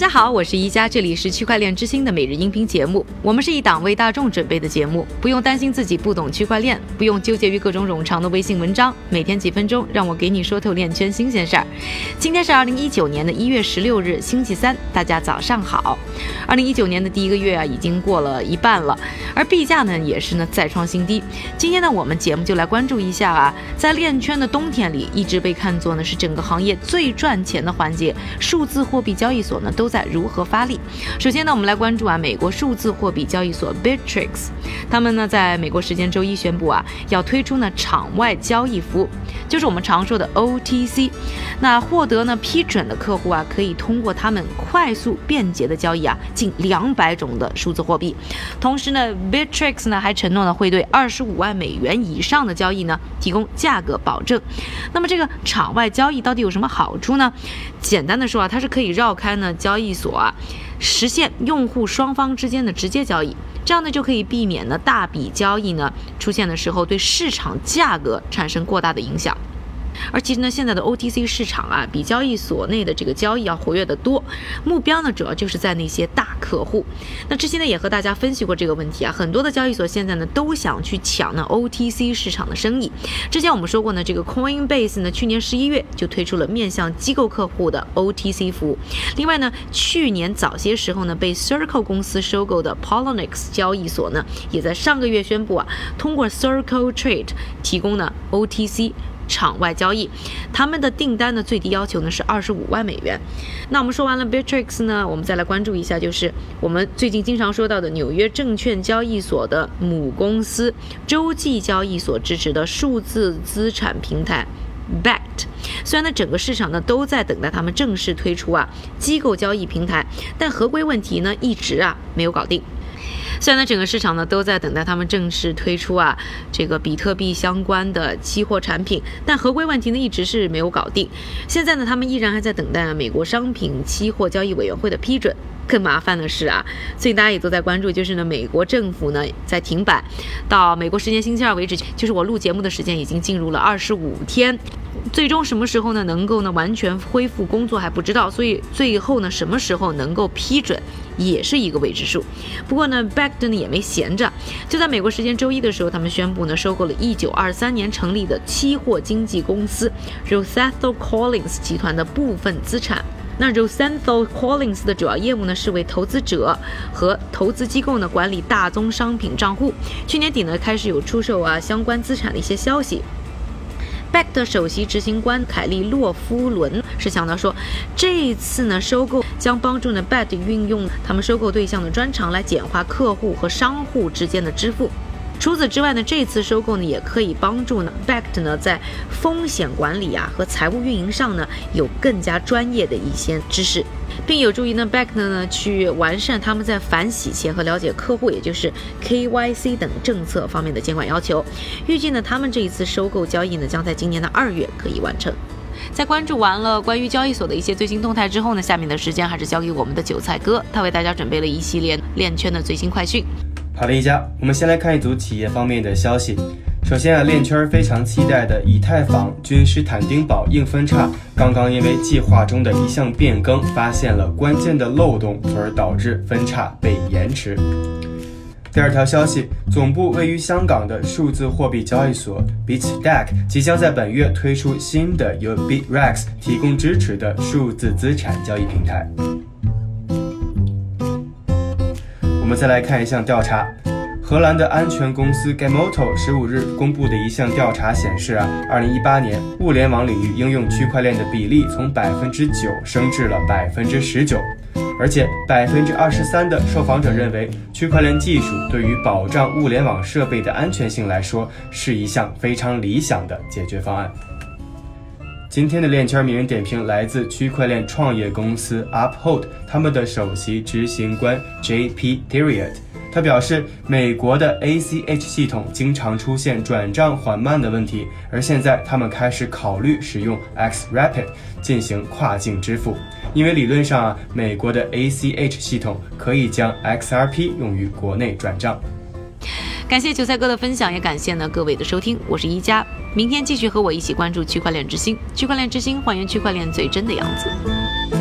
大家好，我是一加，这里是区块链之星的每日音频节目。我们是一档为大众准备的节目，不用担心自己不懂区块链，不用纠结于各种冗长的微信文章，每天几分钟，让我给你说透链圈新鲜事儿。今天是二零一九年的一月十六日，星期三，大家早上好。二零一九年的第一个月啊，已经过了一半了，而币价呢，也是呢再创新低。今天呢，我们节目就来关注一下啊，在链圈的冬天里，一直被看作呢是整个行业最赚钱的环节，数字货币交易所呢都。在如何发力？首先呢，我们来关注啊，美国数字货币交易所 Bitrix，他们呢在美国时间周一宣布啊，要推出呢场外交易服务，就是我们常说的 OTC。那获得呢批准的客户啊，可以通过他们快速便捷的交易啊，近两百种的数字货币。同时呢，Bitrix 呢还承诺呢会对二十五万美元以上的交易呢提供价格保证。那么这个场外交易到底有什么好处呢？简单的说啊，它是可以绕开呢交易所啊，实现用户双方之间的直接交易，这样呢就可以避免呢大笔交易呢出现的时候对市场价格产生过大的影响。而其实呢，现在的 OTC 市场啊，比交易所内的这个交易要活跃得多。目标呢，主要就是在那些大客户。那之前呢，也和大家分析过这个问题啊，很多的交易所现在呢，都想去抢呢 OTC 市场的生意。之前我们说过呢，这个 Coinbase 呢，去年十一月就推出了面向机构客户的 OTC 服务。另外呢，去年早些时候呢，被 Circle 公司收购的 Polonix 交易所呢，也在上个月宣布啊，通过 Circle Trade 提供呢 OTC。场外交易，他们的订单的最低要求呢是二十五万美元。那我们说完了 Bittrex 呢，我们再来关注一下，就是我们最近经常说到的纽约证券交易所的母公司洲际交易所支持的数字资产平台 Backed。虽然呢整个市场呢都在等待他们正式推出啊机构交易平台，但合规问题呢一直啊没有搞定。虽然呢，整个市场呢都在等待他们正式推出啊这个比特币相关的期货产品，但合规问题呢一直是没有搞定。现在呢，他们依然还在等待美国商品期货交易委员会的批准。更麻烦的是啊，最近大家也都在关注，就是呢，美国政府呢在停摆，到美国时间星期二为止，就是我录节目的时间已经进入了二十五天。最终什么时候呢能够呢完全恢复工作还不知道，所以最后呢什么时候能够批准也是一个未知数。不过呢 b 真的也没闲着，就在美国时间周一的时候，他们宣布呢收购了一九二三年成立的期货经纪公司 Rosetho Collins 集团的部分资产。那 Rosetho Collins 的主要业务呢是为投资者和投资机构呢管理大宗商品账户。去年底呢开始有出售啊相关资产的一些消息。Back 首席执行官凯利洛夫伦是强调说，这一次呢收购将帮助呢 Bet 运用他们收购对象的专长来简化客户和商户之间的支付。除此之外呢，这次收购呢也可以帮助呢 Backed 呢在风险管理啊和财务运营上呢有更加专业的一些知识，并有助于呢 Backed 呢去完善他们在反洗钱和了解客户，也就是 KYC 等政策方面的监管要求。预计呢他们这一次收购交易呢将在今年的二月可以完成。在关注完了关于交易所的一些最新动态之后呢，下面的时间还是交给我们的韭菜哥，他为大家准备了一系列链圈的最新快讯。好的，一家，我们先来看一组企业方面的消息。首先啊，链圈非常期待的以太坊君士坦丁堡硬分叉，刚刚因为计划中的一项变更发现了关键的漏洞，从而导致分叉被延迟。第二条消息，总部位于香港的数字货币交易所 BitDeck 即将在本月推出新的由 Bitrex 提供支持的数字资产交易平台。我们再来看一项调查，荷兰的安全公司 Gamoto 十五日公布的一项调查显示啊，二零一八年物联网领域应用区块链的比例从百分之九升至了百分之十九，而且百分之二十三的受访者认为区块链技术对于保障物联网设备的安全性来说是一项非常理想的解决方案。今天的链圈名人点评来自区块链创业公司 Uphold，他们的首席执行官 J.P. deriot 他表示，美国的 ACH 系统经常出现转账缓慢的问题，而现在他们开始考虑使用 XRapid 进行跨境支付，因为理论上啊，美国的 ACH 系统可以将 XRP 用于国内转账。感谢韭菜哥的分享，也感谢呢各位的收听，我是一加，明天继续和我一起关注区块链之星，区块链之星还原区块链最真的样子。